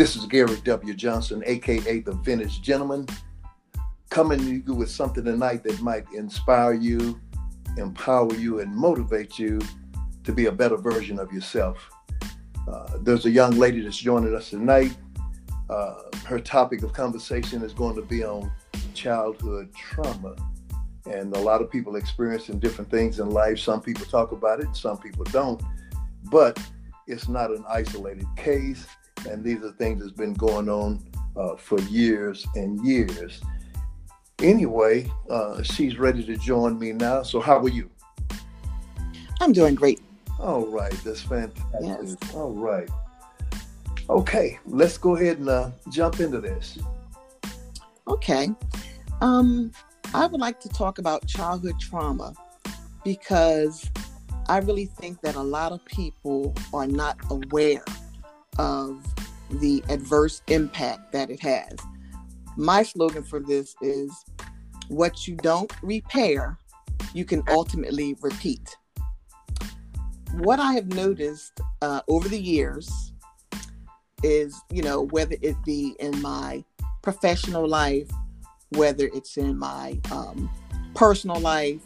This is Gary W. Johnson, aka the Vintage Gentleman, coming to you with something tonight that might inspire you, empower you, and motivate you to be a better version of yourself. Uh, there's a young lady that's joining us tonight. Uh, her topic of conversation is going to be on childhood trauma. And a lot of people experiencing different things in life. Some people talk about it, some people don't. But it's not an isolated case. And these are things that's been going on uh, for years and years. Anyway, uh, she's ready to join me now. So, how are you? I'm doing great. All right, that's fantastic. Yes. All right. Okay, let's go ahead and uh, jump into this. Okay. Um, I would like to talk about childhood trauma because I really think that a lot of people are not aware of the adverse impact that it has. My slogan for this is what you don't repair, you can ultimately repeat. What I have noticed uh, over the years is, you know, whether it be in my professional life, whether it's in my um, personal life,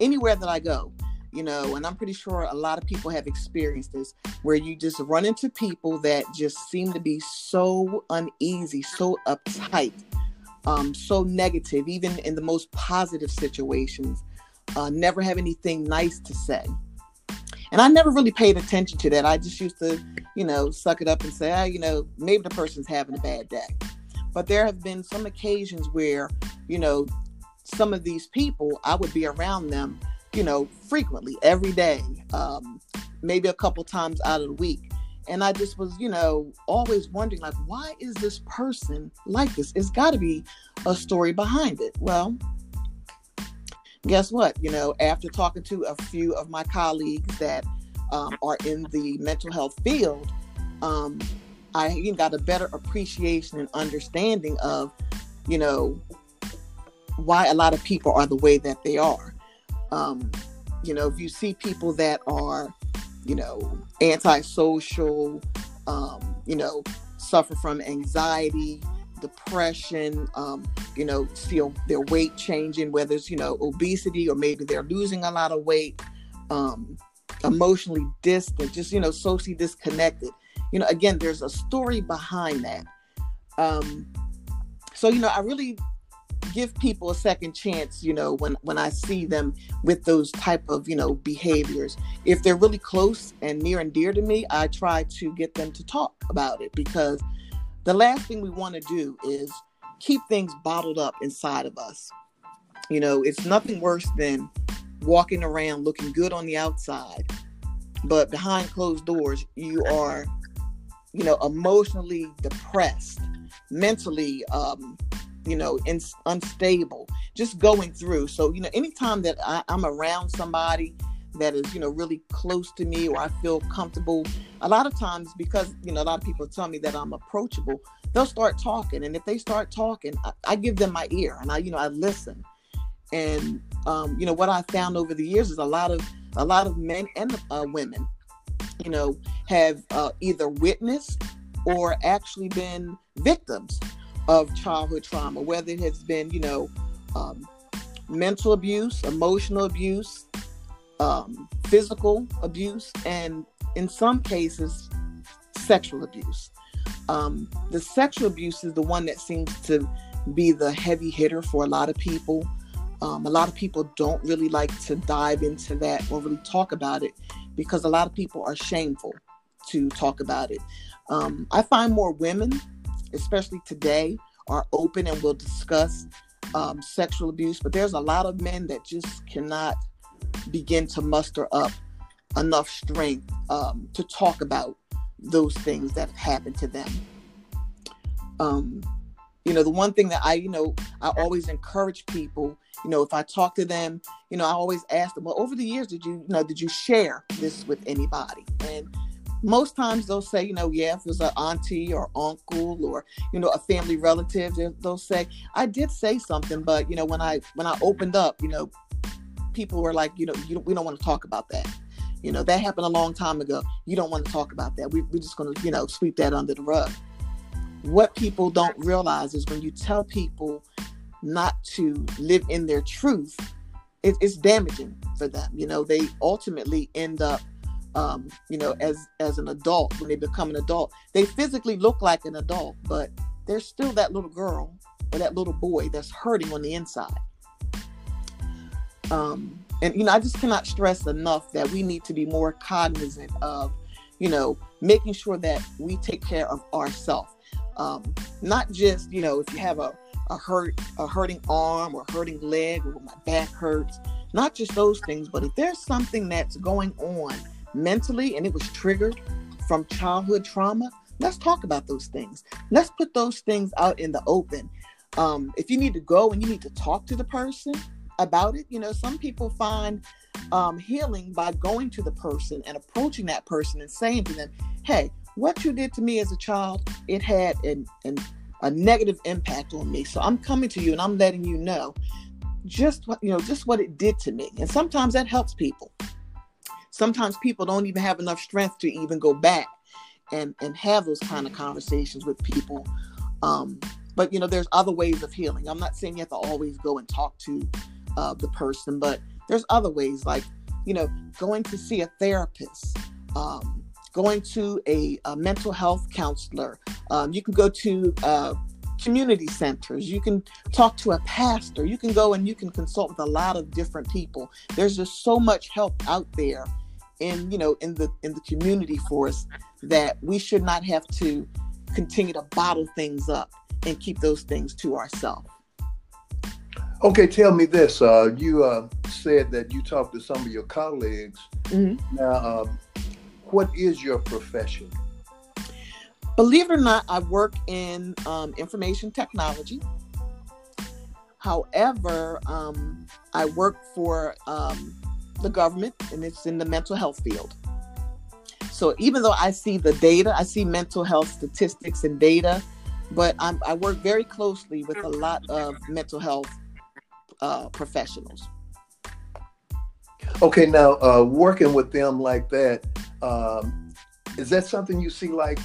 anywhere that I go, you know, and I'm pretty sure a lot of people have experienced this where you just run into people that just seem to be so uneasy, so uptight, um, so negative, even in the most positive situations, uh, never have anything nice to say. And I never really paid attention to that. I just used to, you know, suck it up and say, ah, you know, maybe the person's having a bad day. But there have been some occasions where, you know, some of these people, I would be around them, you know, frequently, every day, um, maybe a couple times out of the week. And I just was, you know, always wondering, like, why is this person like this? It's got to be a story behind it. Well, guess what? You know, after talking to a few of my colleagues that um, are in the mental health field, um, I even got a better appreciation and understanding of, you know, why a lot of people are the way that they are. Um, you know, if you see people that are, you know, antisocial, um, you know, suffer from anxiety, depression, um, you know, feel their weight changing, whether it's, you know, obesity or maybe they're losing a lot of weight, um, emotionally distant, just, you know, socially disconnected. You know again there's a story behind that. Um so you know i really give people a second chance you know when when i see them with those type of you know behaviors. If they're really close and near and dear to me i try to get them to talk about it because the last thing we want to do is keep things bottled up inside of us. You know it's nothing worse than walking around looking good on the outside but behind closed doors you are you know, emotionally depressed, mentally, um, you know, in, unstable, just going through. So, you know, anytime that I, I'm around somebody that is, you know, really close to me or I feel comfortable, a lot of times because, you know, a lot of people tell me that I'm approachable, they'll start talking. And if they start talking, I, I give them my ear and I, you know, I listen. And, um, you know, what I found over the years is a lot of, a lot of men and uh, women you know, have uh, either witnessed or actually been victims of childhood trauma, whether it has been, you know, um, mental abuse, emotional abuse, um, physical abuse, and in some cases, sexual abuse. Um, the sexual abuse is the one that seems to be the heavy hitter for a lot of people. Um, a lot of people don't really like to dive into that or really talk about it because a lot of people are shameful to talk about it. Um, I find more women, especially today, are open and will discuss um, sexual abuse, but there's a lot of men that just cannot begin to muster up enough strength um, to talk about those things that have happened to them. Um, you know, the one thing that I, you know, I always encourage people, you know, if I talk to them, you know, I always ask them, well, over the years, did you, you know, did you share this with anybody? And most times they'll say, you know, yeah, if it was an auntie or uncle or, you know, a family relative, they'll say, I did say something, but, you know, when I, when I opened up, you know, people were like, you know, you, we don't want to talk about that. You know, that happened a long time ago. You don't want to talk about that. We, we're just going to, you know, sweep that under the rug. what people don't realize is when you tell people not to live in their truth, it, it's damaging for them. You know, they ultimately end up, um, you know, as as an adult when they become an adult, they physically look like an adult, but they're still that little girl or that little boy that's hurting on the inside. Um, and you know, I just cannot stress enough that we need to be more cognizant of, you know, making sure that we take care of ourselves. Um, not just, you know, if you have a a hurt a hurting arm or hurting leg or my back hurts not just those things but if there's something that's going on mentally and it was triggered from childhood trauma let's talk about those things let's put those things out in the open um, if you need to go and you need to talk to the person about it you know some people find um, healing by going to the person and approaching that person and saying to them hey what you did to me as a child it had an, an a negative impact on me. So I'm coming to you and I'm letting you know just what you know, just what it did to me. And sometimes that helps people. Sometimes people don't even have enough strength to even go back and and have those kind of conversations with people. Um, but you know, there's other ways of healing. I'm not saying you have to always go and talk to uh, the person, but there's other ways, like you know, going to see a therapist. Um, going to a, a mental health counselor. Um, you can go to uh, community centers. You can talk to a pastor. You can go and you can consult with a lot of different people. There's just so much help out there in you know in the in the community for us that we should not have to continue to bottle things up and keep those things to ourselves. Okay, tell me this. Uh, you uh, said that you talked to some of your colleagues. Mm-hmm. Now, um, what is your profession? Believe it or not, I work in um, information technology. However, um, I work for um, the government and it's in the mental health field. So even though I see the data, I see mental health statistics and data, but I'm, i work very closely with a lot of mental health uh, professionals. Okay, now uh, working with them like that, um, is that something you see like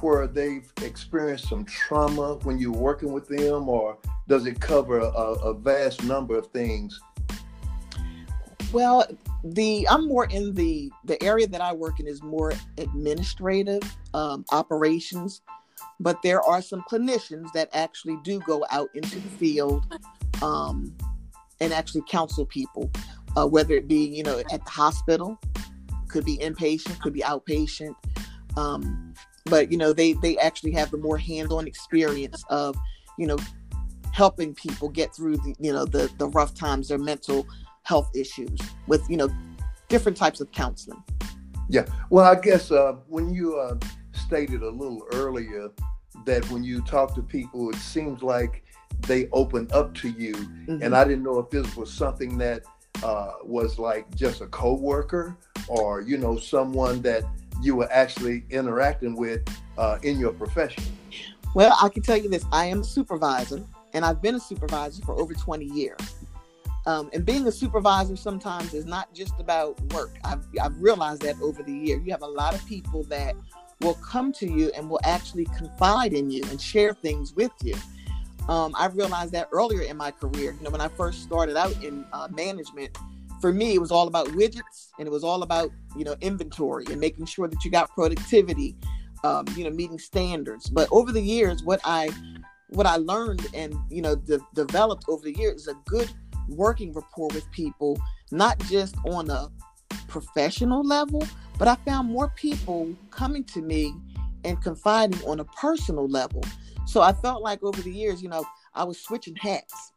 where they've experienced some trauma when you're working with them, or does it cover a, a vast number of things? Well, the I'm more in the the area that I work in is more administrative um, operations, but there are some clinicians that actually do go out into the field um, and actually counsel people, uh, whether it be you know at the hospital could be inpatient, could be outpatient. Um, but you know, they they actually have the more hands-on experience of, you know, helping people get through the you know the the rough times, their mental health issues with you know different types of counseling. Yeah, well, I guess uh, when you uh, stated a little earlier that when you talk to people, it seems like they open up to you, mm-hmm. and I didn't know if this was something that uh, was like just a coworker or you know someone that you were actually interacting with uh, in your profession? Well, I can tell you this: I am a supervisor, and I've been a supervisor for over 20 years. Um, and being a supervisor sometimes is not just about work. I've, I've realized that over the year. You have a lot of people that will come to you and will actually confide in you and share things with you. Um, I realized that earlier in my career. You know, when I first started out in uh, management, for me, it was all about widgets and it was all about you know inventory and making sure that you got productivity, um, you know, meeting standards. But over the years, what I what I learned and you know de- developed over the years is a good working rapport with people, not just on a professional level, but I found more people coming to me and confiding on a personal level. So I felt like over the years, you know, I was switching hats.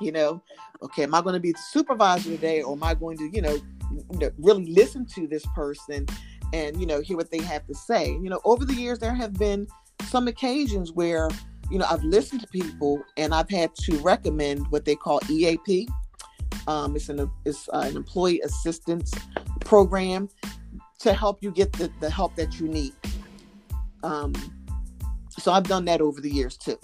You know, okay, am I going to be the supervisor today, or am I going to, you know, really listen to this person and you know hear what they have to say? You know, over the years there have been some occasions where you know I've listened to people and I've had to recommend what they call EAP. Um, it's an it's uh, an employee assistance program to help you get the, the help that you need. Um, so I've done that over the years too.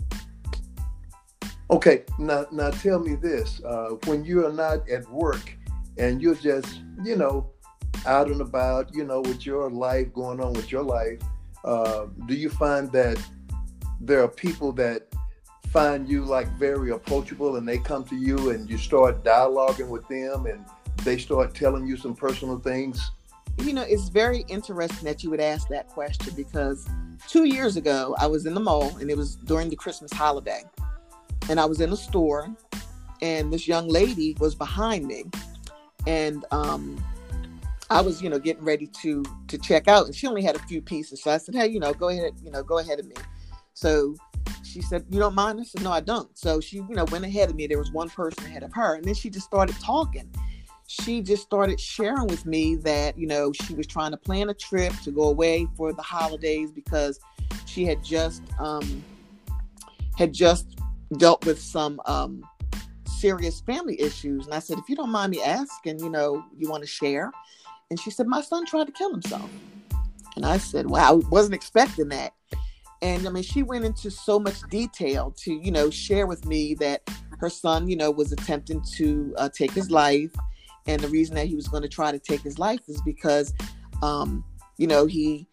Okay, now now tell me this: uh, when you are not at work and you're just, you know, out and about, you know, with your life going on with your life, uh, do you find that there are people that find you like very approachable and they come to you and you start dialoguing with them and they start telling you some personal things? You know, it's very interesting that you would ask that question because two years ago I was in the mall and it was during the Christmas holiday. And I was in a store and this young lady was behind me. And um I was, you know, getting ready to to check out, and she only had a few pieces. So I said, "Hey, you know, go ahead, you know, go ahead of me." So she said, "You don't mind?" I said, "No, I don't." So she, you know, went ahead of me. There was one person ahead of her, and then she just started talking. She just started sharing with me that, you know, she was trying to plan a trip to go away for the holidays because she had just um had just dealt with some um serious family issues. And I said, if you don't mind me asking, you know, you want to share? And she said, My son tried to kill himself. And I said, Wow, I wasn't expecting that. And I mean, she went into so much detail to, you know, share with me that her son, you know, was attempting to uh, take his life. And the reason that he was going to try to take his life is because, um, you know, he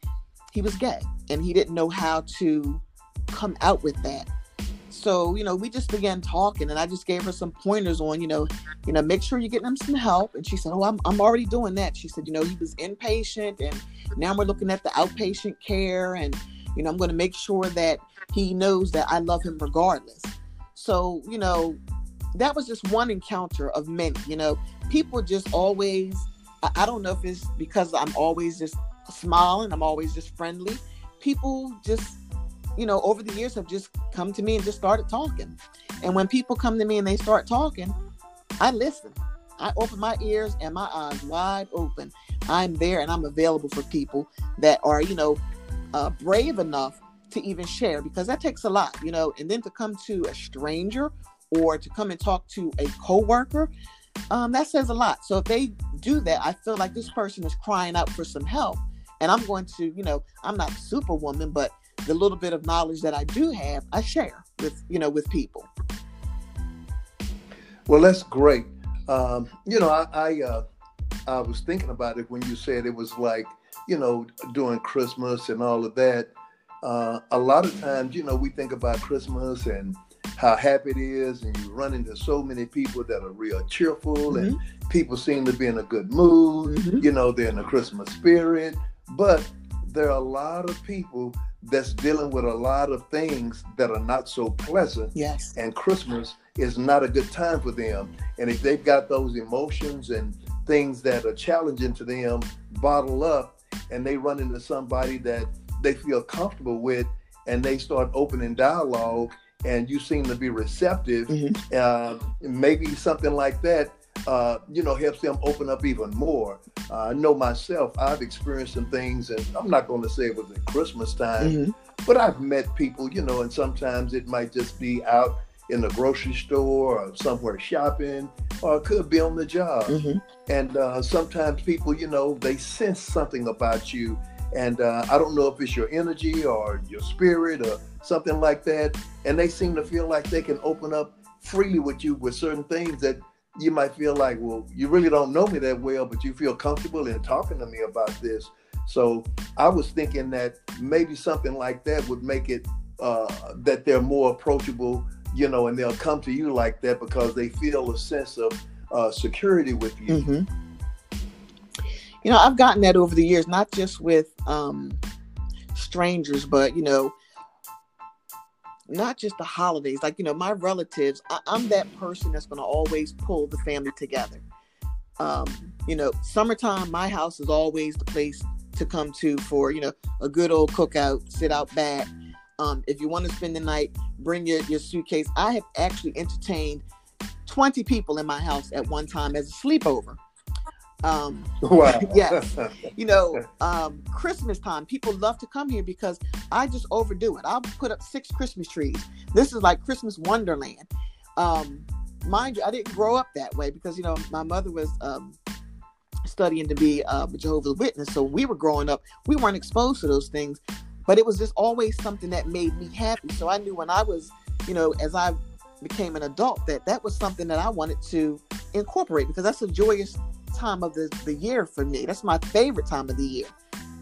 he was gay and he didn't know how to come out with that. So you know we just began talking and i just gave her some pointers on you know you know make sure you're getting him some help. And she said oh i'm, I'm already doing that. She said you know he was inpatient and now we're looking at the outpatient care and you know i'm going to make sure that he knows that i love him regardless so you know that was just one encounter of many you know people just always I, I don't know if it's because i'm always just smiling i'm always just friendly people just you know, over the years have just come to me and just started talking. And when people come to me and they start talking, I listen. I open my ears and my eyes wide open. I'm there and I'm available for people that are, you know, uh, brave enough to even share because that takes a lot, you know. And then to come to a stranger or to come and talk to a coworker, um, that says a lot. So if they do that, I feel like this person is crying out for some help, and I'm going to, you know, I'm not superwoman, but the little bit of knowledge that I do have, I share with you know with people. Well, that's great. Um, you know, I I, uh, I was thinking about it when you said it was like you know during Christmas and all of that. Uh, a lot of times, you know, we think about Christmas and how happy it is, and you run into so many people that are real cheerful, mm-hmm. and people seem to be in a good mood. Mm-hmm. You know, they're in the Christmas spirit, but there are a lot of people that's dealing with a lot of things that are not so pleasant. Yes. And Christmas is not a good time for them. And if they've got those emotions and things that are challenging to them bottle up and they run into somebody that they feel comfortable with and they start opening dialogue and you seem to be receptive, mm-hmm. uh, maybe something like that uh, you know, helps them open up even more. Uh, I know myself, I've experienced some things, and I'm not going to say it was at Christmas time, mm-hmm. but I've met people, you know, and sometimes it might just be out in the grocery store or somewhere shopping, or it could be on the job. Mm-hmm. And uh, sometimes people, you know, they sense something about you. And uh, I don't know if it's your energy or your spirit or something like that. And they seem to feel like they can open up freely with you with certain things that you might feel like, well, you really don't know me that well, but you feel comfortable in talking to me about this. So I was thinking that maybe something like that would make it uh, that they're more approachable, you know, and they'll come to you like that because they feel a sense of uh, security with you. Mm-hmm. You know, I've gotten that over the years, not just with um, strangers, but you know, not just the holidays. Like, you know, my relatives, I, am that person that's going to always pull the family together. Um, you know, summertime, my house is always the place to come to for, you know, a good old cookout, sit out back. Um, if you want to spend the night, bring your, your suitcase. I have actually entertained 20 people in my house at one time as a sleepover. Um, wow. yes. You know, um, Christmas time, people love to come here because I just overdo it. I'll put up six Christmas trees. This is like Christmas Wonderland. Um, mind you, I didn't grow up that way because, you know, my mother was um, studying to be uh, a Jehovah's Witness. So we were growing up, we weren't exposed to those things, but it was just always something that made me happy. So I knew when I was, you know, as I became an adult, that that was something that I wanted to incorporate because that's a joyous time of the, the year for me. That's my favorite time of the year.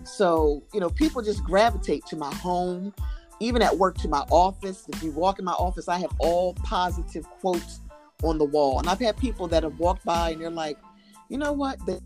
So, you know, people just gravitate to my home. even at work to my office. If you walk in my office, I have all positive quotes on the wall. And I've had people that have walked by and they're like, you know what? They're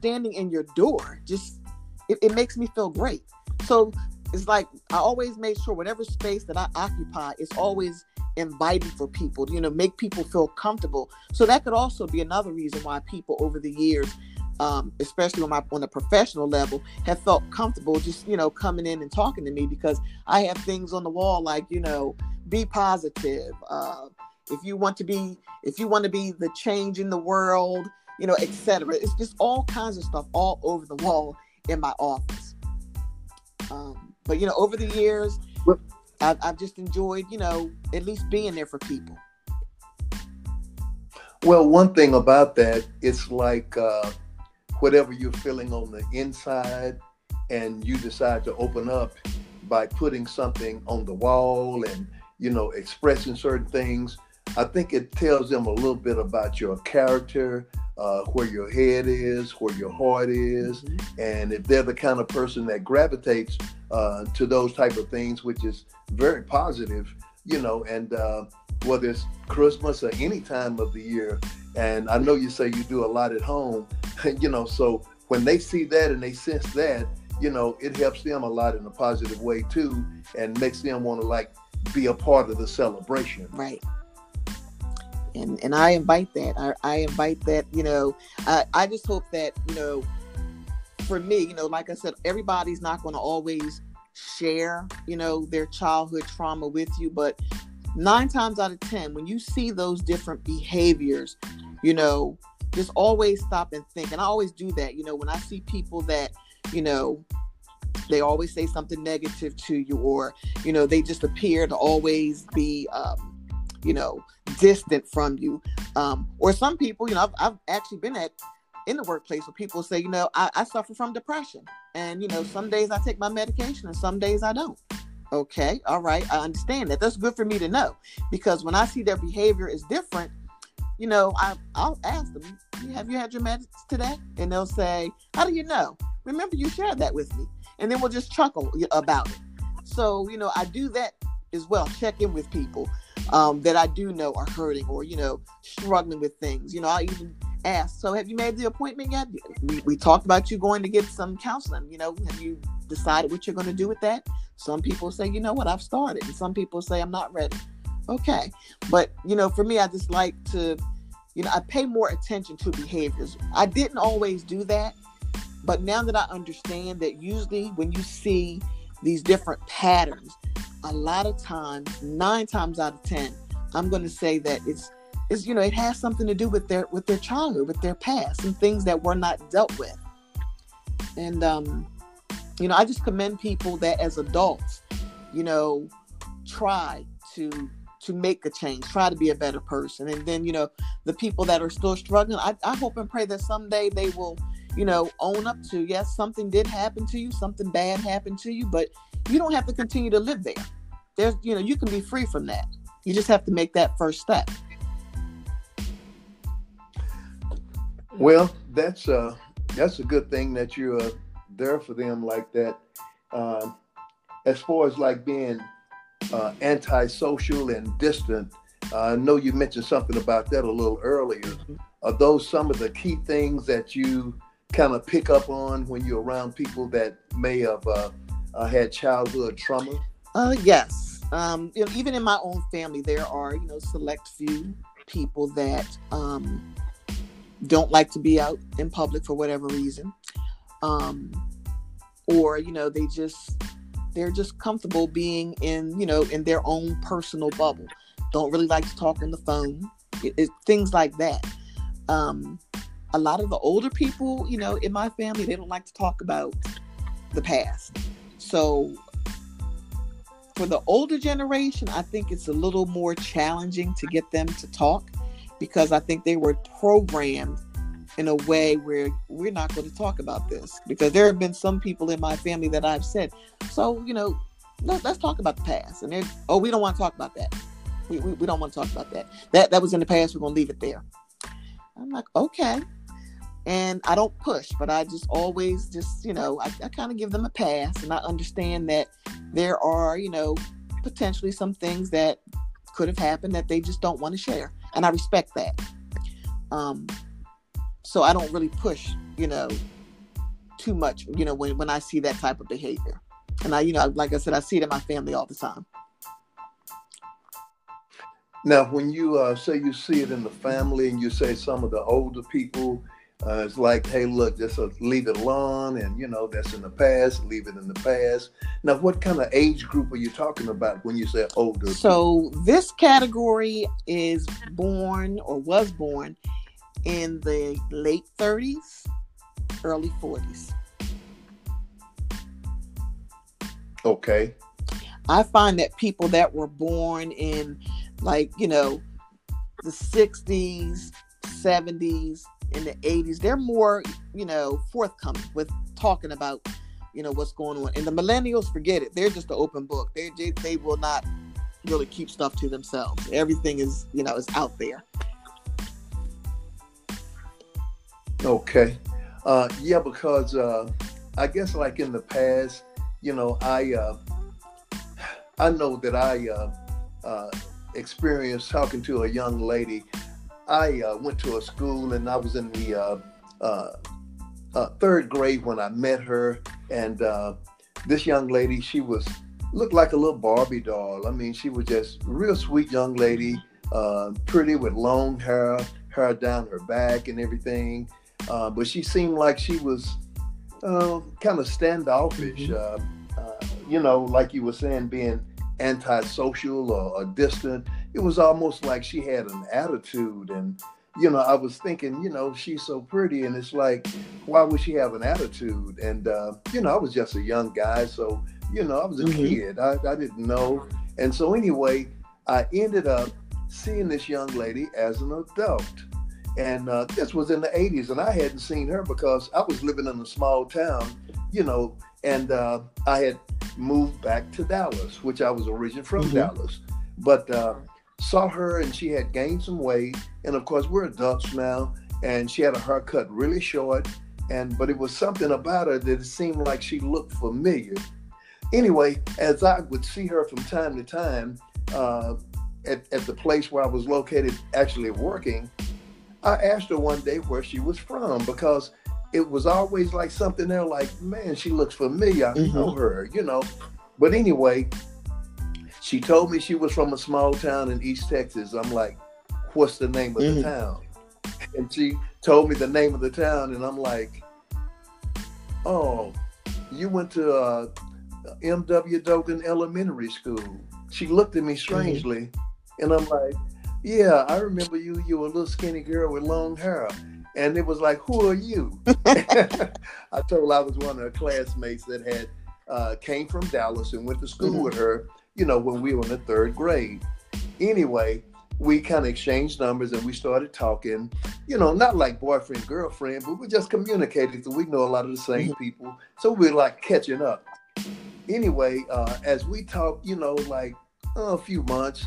standing in your door just it, it makes me feel great. So it's like I always made sure whatever space that I occupy is always inviting for people, you know, make people feel comfortable. So that could also be another reason why people over the years, um, especially on my on a professional level, have felt comfortable just you know coming in and talking to me because I have things on the wall like you know, be positive. Uh, if you want to be, if you want to be the change in the world, you know, etc. It's just all kinds of stuff all over the wall in my office. Um, but you know, over the years, I've, I've just enjoyed, you know, at least being there for people. Well, one thing about that, it's like uh, whatever you're feeling on the inside, and you decide to open up by putting something on the wall and you know expressing certain things. I think it tells them a little bit about your character, uh, where your head is, where your heart is, mm-hmm. and if they're the kind of person that gravitates uh, to those type of things, which is very positive, you know, and uh, whether it's Christmas or any time of the year. And I know you say you do a lot at home, you know, so when they see that and they sense that, you know, it helps them a lot in a positive way too, and makes them want to like be a part of the celebration. Right and and I invite that. I, I invite that. You know, I, I just hope that you know, for me, you know, like I said, everybody's not going to always share, you know, their childhood trauma with you, but nine times out of ten, when you see those different behaviors, you know, just always stop and think. And I always do that. You know, when I see people that, you know, they always say something negative to you, or you know, they just appear to always be. Um, you know, distant from you. Um, or some people, you know, I've, I've actually been at in the workplace where people say, you know, I, I suffer from depression. And, you know, some days I take my medication and some days I don't. Okay, all right, I understand that. That's good for me to know because when I see their behavior is different, you know, I, I'll ask them, Have you had your meds today? And they'll say, How do you know? Remember, you shared that with me. And then we'll just chuckle about it. So, you know, I do that as well, check in with people um, that I do know are hurting or, you know, struggling with things. You know, I even ask, so have you made the appointment yet? We, we talked about you going to get some counseling. You know, have you decided what you're going to do with that? Some people say, you know what, I've started. And some people say, I'm not ready. Okay. But, you know, for me, I just like to, you know, I pay more attention to behaviors. I didn't always do that. But now that I understand that usually when you see these different patterns, a lot of times, nine times out of ten, I'm going to say that it's is you know it has something to do with their with their childhood, with their past, and things that were not dealt with. And um, you know, I just commend people that as adults, you know, try to to make a change, try to be a better person. And then, you know, the people that are still struggling, I, I hope and pray that someday they will, you know, own up to yes, something did happen to you, something bad happened to you, but you don't have to continue to live there. There's, you know, you can be free from that. You just have to make that first step. Well, that's uh that's a good thing that you're uh, there for them like that. Um, as far as like being uh, antisocial and distant, uh, I know you mentioned something about that a little earlier. Mm-hmm. Are those some of the key things that you kind of pick up on when you're around people that may have uh, had childhood trauma? Uh, yes. Um, you know, even in my own family, there are you know select few people that um, don't like to be out in public for whatever reason, um, or you know they just they're just comfortable being in you know in their own personal bubble. Don't really like to talk on the phone. It, it, things like that. Um, a lot of the older people, you know, in my family, they don't like to talk about the past. So for the older generation, I think it's a little more challenging to get them to talk because I think they were programmed in a way where we're not going to talk about this because there have been some people in my family that I've said, so you know, let, us talk about the past, and they're, oh, we don't want to talk about that. We, we, we don't want to talk about that. That that was in the past. We're going to leave it there. I'm like, okay, and I don't push, but I just always just you know I, I kind of give them a pass, and I understand that there are, you know, potentially some things that could have happened that they just don't want to share. And I respect that. Um, so I don't really push, you know, too much, you know, when, when I see that type of behavior. And I, you know, like I said, I see it in my family all the time. Now, when you uh, say you see it in the family and you say some of the older people, uh, it's like, hey, look, just uh, leave it alone, and you know that's in the past. Leave it in the past. Now, what kind of age group are you talking about when you say older? So people? this category is born or was born in the late 30s, early 40s. Okay. I find that people that were born in, like, you know, the 60s, 70s, in the 80s, they're more, you know, forthcoming with talking about, you know, what's going on. And the millennials, forget it. They're just an open book. They they will not really keep stuff to themselves. Everything is, you know, is out there. Okay. Uh, yeah, because uh, I guess like in the past, you know, I uh, I know that I uh, uh, experienced talking to a young lady I uh, went to a school and I was in the uh, uh, uh third grade when I met her, and uh, this young lady, she was looked like a little Barbie doll. I mean, she was just real sweet young lady, uh, pretty with long hair, hair down her back and everything. but she seemed like she was kind of standoffish. Mm-hmm. you know, like you were saying, being antisocial or, or distant it was almost like she had an attitude and you know i was thinking you know she's so pretty and it's like why would she have an attitude? And uh, you know i was just a young guy so you know i was a mm-hmm. kid. I, I didn't know. And so anyway i ended up seeing this young lady as an adult. And uh, this was in the 80s and i hadn't seen her because i was living in a small town you know and uh, i had moved back to dallas which i was originally from mm-hmm. dallas. But uh, saw her and she had gained some weight. And of course, we're adults now. And she had a haircut really short. And but it was something about her that it seemed like she looked familiar. Anyway, as I would see her from time to time uh, at, at the place where I was located, actually working, I asked her one day where she was from because it was always like something there, like, man, she looks familiar. I mm-hmm. know her, you know. But anyway, she told me she was from a small town in East Texas. I'm like, what's the name of mm-hmm. the town? And she told me the name of the town, and I'm like, oh, you went to uh, M.W. Dogan Elementary School. She looked at me mm-hmm. strangely, mm-hmm. and I'm like, yeah, I remember you. You were a little skinny girl with long hair. And it was like, who are you? I told her I was one of her classmates that had uh, came from Dallas and went to school mm-hmm. with her you know, when we were in the third grade. Anyway, we kind of exchanged numbers and we started talking, you know, not like boyfriend, girlfriend, but we just communicated. So we know a lot of the same mm-hmm. people. So we're like catching up. Anyway, uh, as we talked, you know, like uh, a few months,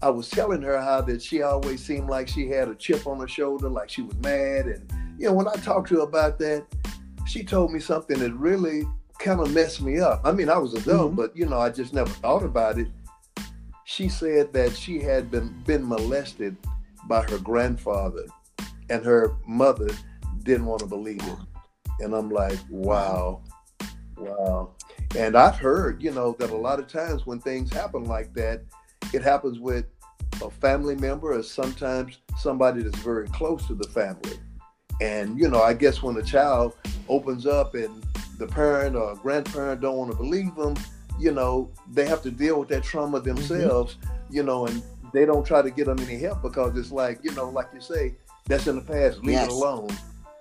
I was telling her how that she always seemed like she had a chip on her shoulder, like she was mad. And, you know, when I talked to her about that, she told me something that really kind of messed me up. I mean, I was adult, mm-hmm. but you know, I just never thought about it. She said that she had been been molested by her grandfather, and her mother didn't want to believe it. And I'm like, wow, wow. And I've heard, you know, that a lot of times when things happen like that, it happens with a family member or sometimes somebody that's very close to the family. And, you know, I guess when a child opens up and the parent or grandparent don't want to believe them, you know, they have to deal with that trauma mm-hmm. themselves, mm-hmm. you know, and they don't try to get them any help because it's like, you know, like you say, that's in the past, leave yes. it alone.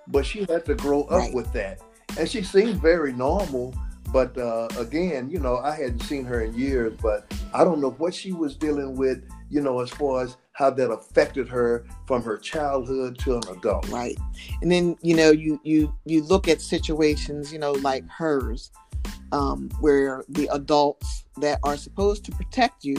But she had to grow up right. with that. And she seemed very normal. But uh, again, you know, I hadn't seen her in years, but I don't know what she was dealing with, you know, as far as how that affected her from her childhood to an adult. Right. And then, you know, you you you look at situations, you know, like hers, um, where the adults that are supposed to protect you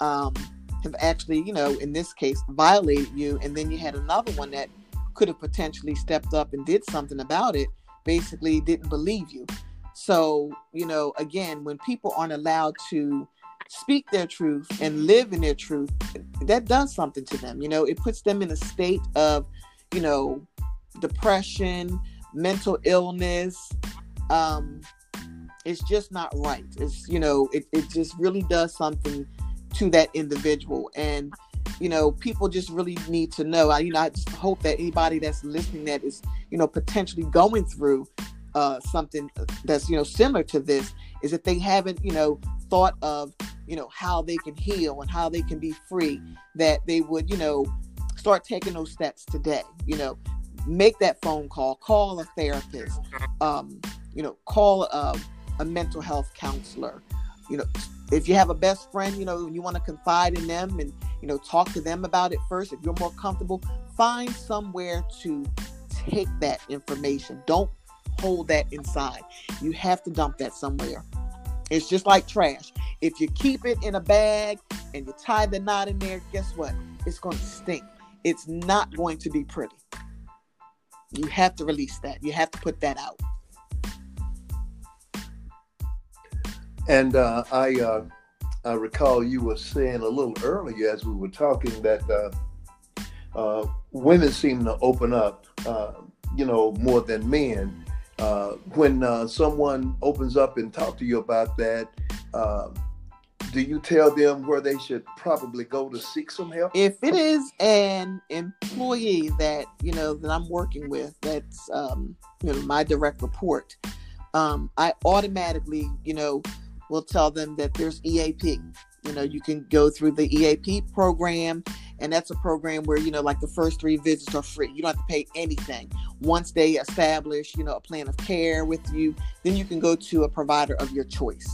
um, have actually, you know, in this case, violated you, and then you had another one that could have potentially stepped up and did something about it, basically didn't believe you. So, you know, again, when people aren't allowed to speak their truth and live in their truth, that does something to them. You know, it puts them in a state of, you know, depression, mental illness. Um, it's just not right. It's, you know, it, it just really does something to that individual. And, you know, people just really need to know. I, you know, I just hope that anybody that's listening that is, you know, potentially going through uh, something that's, you know, similar to this is if they haven't, you know, thought of, you know, how they can heal and how they can be free, that they would, you know, start taking those steps today. You know, make that phone call, call a therapist, um, you know, call a, a mental health counselor. You know, if you have a best friend, you know, you want to confide in them and, you know, talk to them about it first. If you're more comfortable, find somewhere to take that information. Don't hold that inside. You have to dump that somewhere. It's just like trash. If you keep it in a bag and you tie the knot in there, guess what? It's going to stink. It's not going to be pretty. You have to release that. You have to put that out. And uh, I, uh, I recall you were saying a little earlier as we were talking that uh, uh women seem to open up, uh, you know, more than men. Uh, when someone opens up and talk to you about that, do you tell them where they should probably go to seek some help? If it is an employee that you know that I'm working with, that's um, you know my direct report, um, I automatically you know will tell them that there's EAP. You know, you can go through the EAP program, and that's a program where you know, like the first three visits are free. You don't have to pay anything. Once they establish, you know, a plan of care with you, then you can go to a provider of your choice.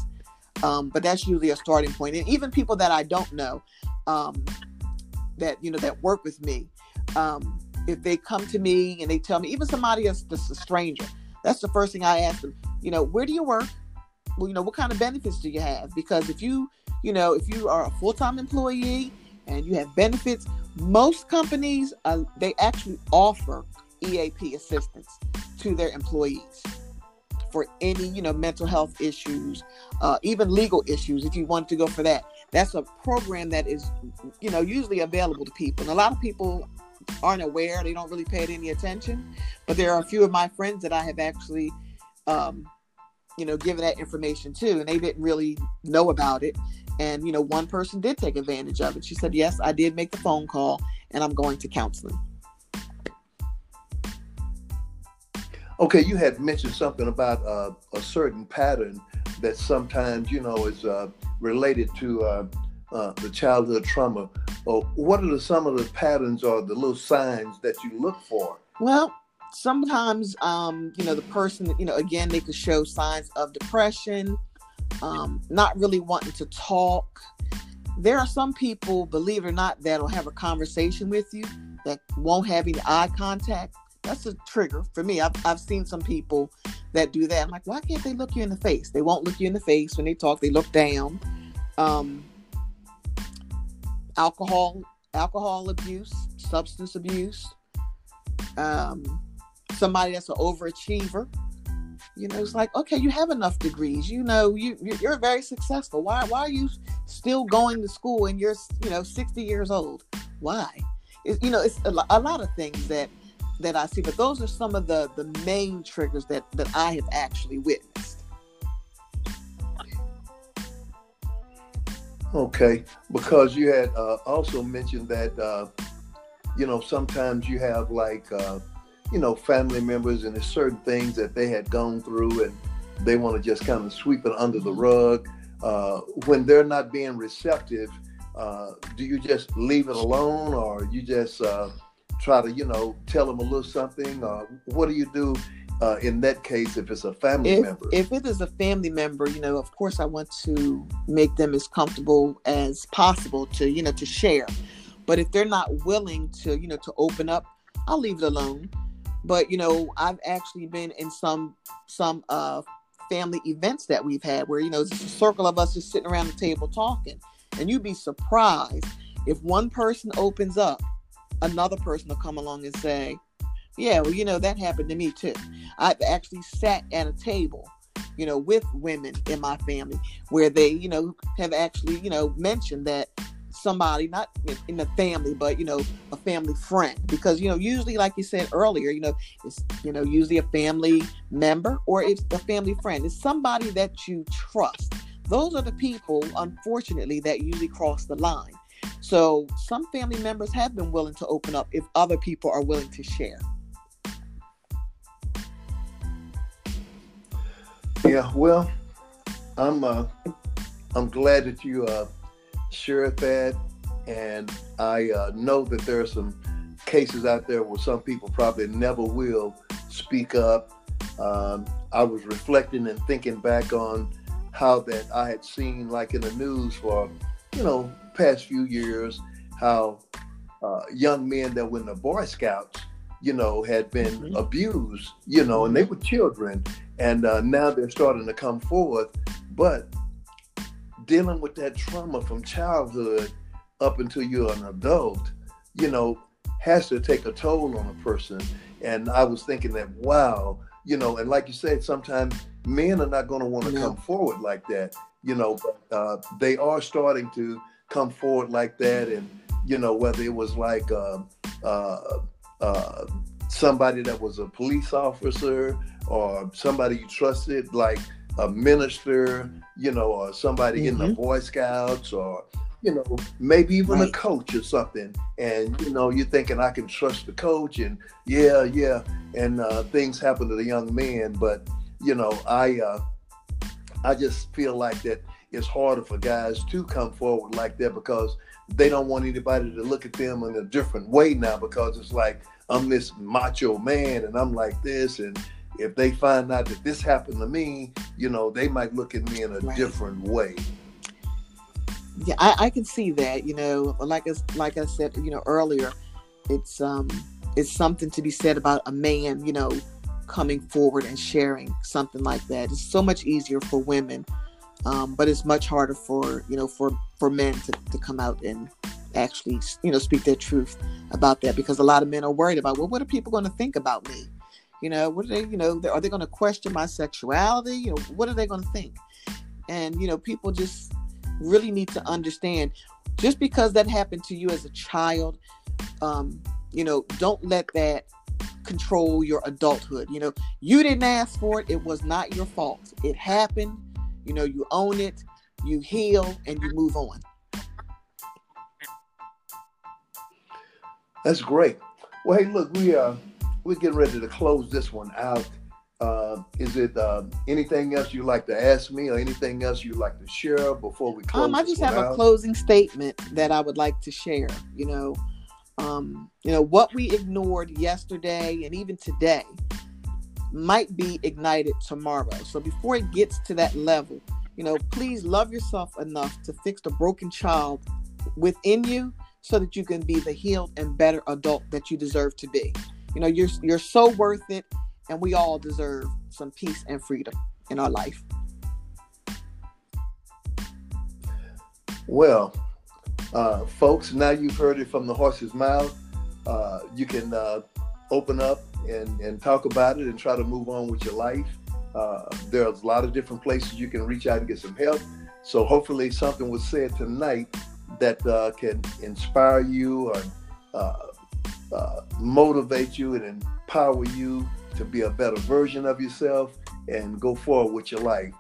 Um, but that's usually a starting point. And even people that I don't know, um, that you know that work with me, um, if they come to me and they tell me, even somebody that's just a stranger, that's the first thing I ask them. You know, where do you work? Well, you know, what kind of benefits do you have? Because if you, you know, if you are a full time employee and you have benefits, most companies uh, they actually offer EAP assistance to their employees for any you know mental health issues uh, even legal issues if you want to go for that. That's a program that is you know usually available to people. And a lot of people aren't aware they don't really pay it any attention but there are a few of my friends that i have actually um, you know given that information to and they didn't really know about it and you know one person did take advantage of it she said yes i did make the phone call and i'm going to counseling Okay, you had mentioned something about uh, a certain pattern that sometimes you know is uh, related to uh, uh the childhood trauma. what are the, some of the patterns or the little signs that you look for? Well, sometimes um, you know the person, you know, again they could show signs of depression, um, not really wanting to talk. There are some people, believe it or not, that'll have a conversation with you that won't have any eye contact that's a trigger for me. I've, I've seen some people that do that. I'm like, why can't they look you in the face? They won't look you in the face when they talk. They look down. Um, alcohol, alcohol abuse, substance abuse. Um, somebody that's an overachiever. You know, it's like, okay, you have enough degrees. You know, you you're very successful. Why why are you still going to school and you're you know 60 years old? Why? It, you know, it's a, a lot of things that that I see, but those are some of the the main triggers that that I have actually witnessed. Okay, because you had uh, also mentioned that uh, you know sometimes you have like uh, you know family members and there's certain things that they had gone through and they want to just kind of sweep it under the rug. Uh, when they're not being receptive, uh, do you just leave it alone or you just uh, try to, you know, tell them a little something? Uh, what do you do uh, in that case if it's a family if, member? If it is a family member, you know, of course, I want to make them as comfortable as possible to, you know, to share. But if they're not willing to, you know, to open up, I'll leave it alone. But you know, I've actually been in some some uh, family events that we've had where you know it's a circle of us just sitting around the table talking, and you'd be surprised if one person opens up another person will come along and say, yeah, well, you know, that happened to me too. I've actually sat at a table you know, with women in my family where they, you know, have actually, you know, mentioned that somebody not in the family but you know a family friend. Because you know usually like you said earlier you know it's you know usually a family member or it's a family friend. It's somebody that you trust. Those are the people unfortunately that usually cross the line. So some family members have been willing to open up if other people are willing to share. Yeah well i'm uh i'm glad that you uh shared that, and I uh, know that there are some cases out there where some people probably never will speak up. Um, I was reflecting and thinking back on how that I had seen, like in the news for, you know, past few years, how uh, young men that were in the Boy Scouts, you know, had been mm-hmm. abused, you know, and they were children, and uh, now they're starting to come forward. But dealing with that trauma from childhood up until you're an adult, you know, has to take a toll on a person. And I was thinking that, wow, you know, and like you said, sometimes men are not going to want to come forward like that, you know, but uh, they are starting to come forward like that. And, you know, whether it was like uh, uh, uh somebody that was a police officer or somebody you trusted, like a minister, you know, or somebody mm-hmm. in the mm-hmm. Boy Scouts or, you know, maybe even right. a coach or something. And, you know, you're thinking I can trust the coach and yeah, yeah. And uh, things happen to the young man. But, you know, I, uh, I just feel like that it's harder for guys to come forward like that because they don't want anybody to look at them in a different way now because it's like I'm this macho man and I'm like this and if they find out that this happened to me, you know, they might look at me in a right. different way. Yeah, I, I, can see that. You know, like I, like I said, you know, earlier, it's um, it's something to be said about a man, you know, coming forward and sharing something like that. It's so much easier for women, um, but it's much harder for you know for for men to, to come out and actually you know speak their truth about that because a lot of men are worried about well, what are people going to think about me? You know, what are they, you know, are they going to question my sexuality? You know, what are they going to think? And, you know, people just really need to understand just because that happened to you as a child, um, you know, don't let that control your adulthood. You know, you didn't ask for it, it was not your fault. It happened, you know, you own it, you heal, and you move on. That's great. Well, hey, look, we uh we're getting ready to close this one out. Uh, is it uh, anything else you'd like to ask me or anything else you'd like to share before we close? Um, I just have out? a closing statement that I would like to share. You know, um, you know what we ignored yesterday and even today might be ignited tomorrow. So before it gets to that level, you know, please love yourself enough to fix the broken child within you so that you can be the healed and better adult that you deserve to be. You know, you're you're so worth it, and we all deserve some peace and freedom in our life. Well, uh, folks, now you've heard it from the horse's mouth. Uh, you can uh, open up and, and talk about it and try to move on with your life. Uh, there's a lot of different places you can reach out and get some help. So hopefully something was said tonight that uh, can inspire you or uh, uh, motivate you and empower you to be a better version of yourself and go forward with your life.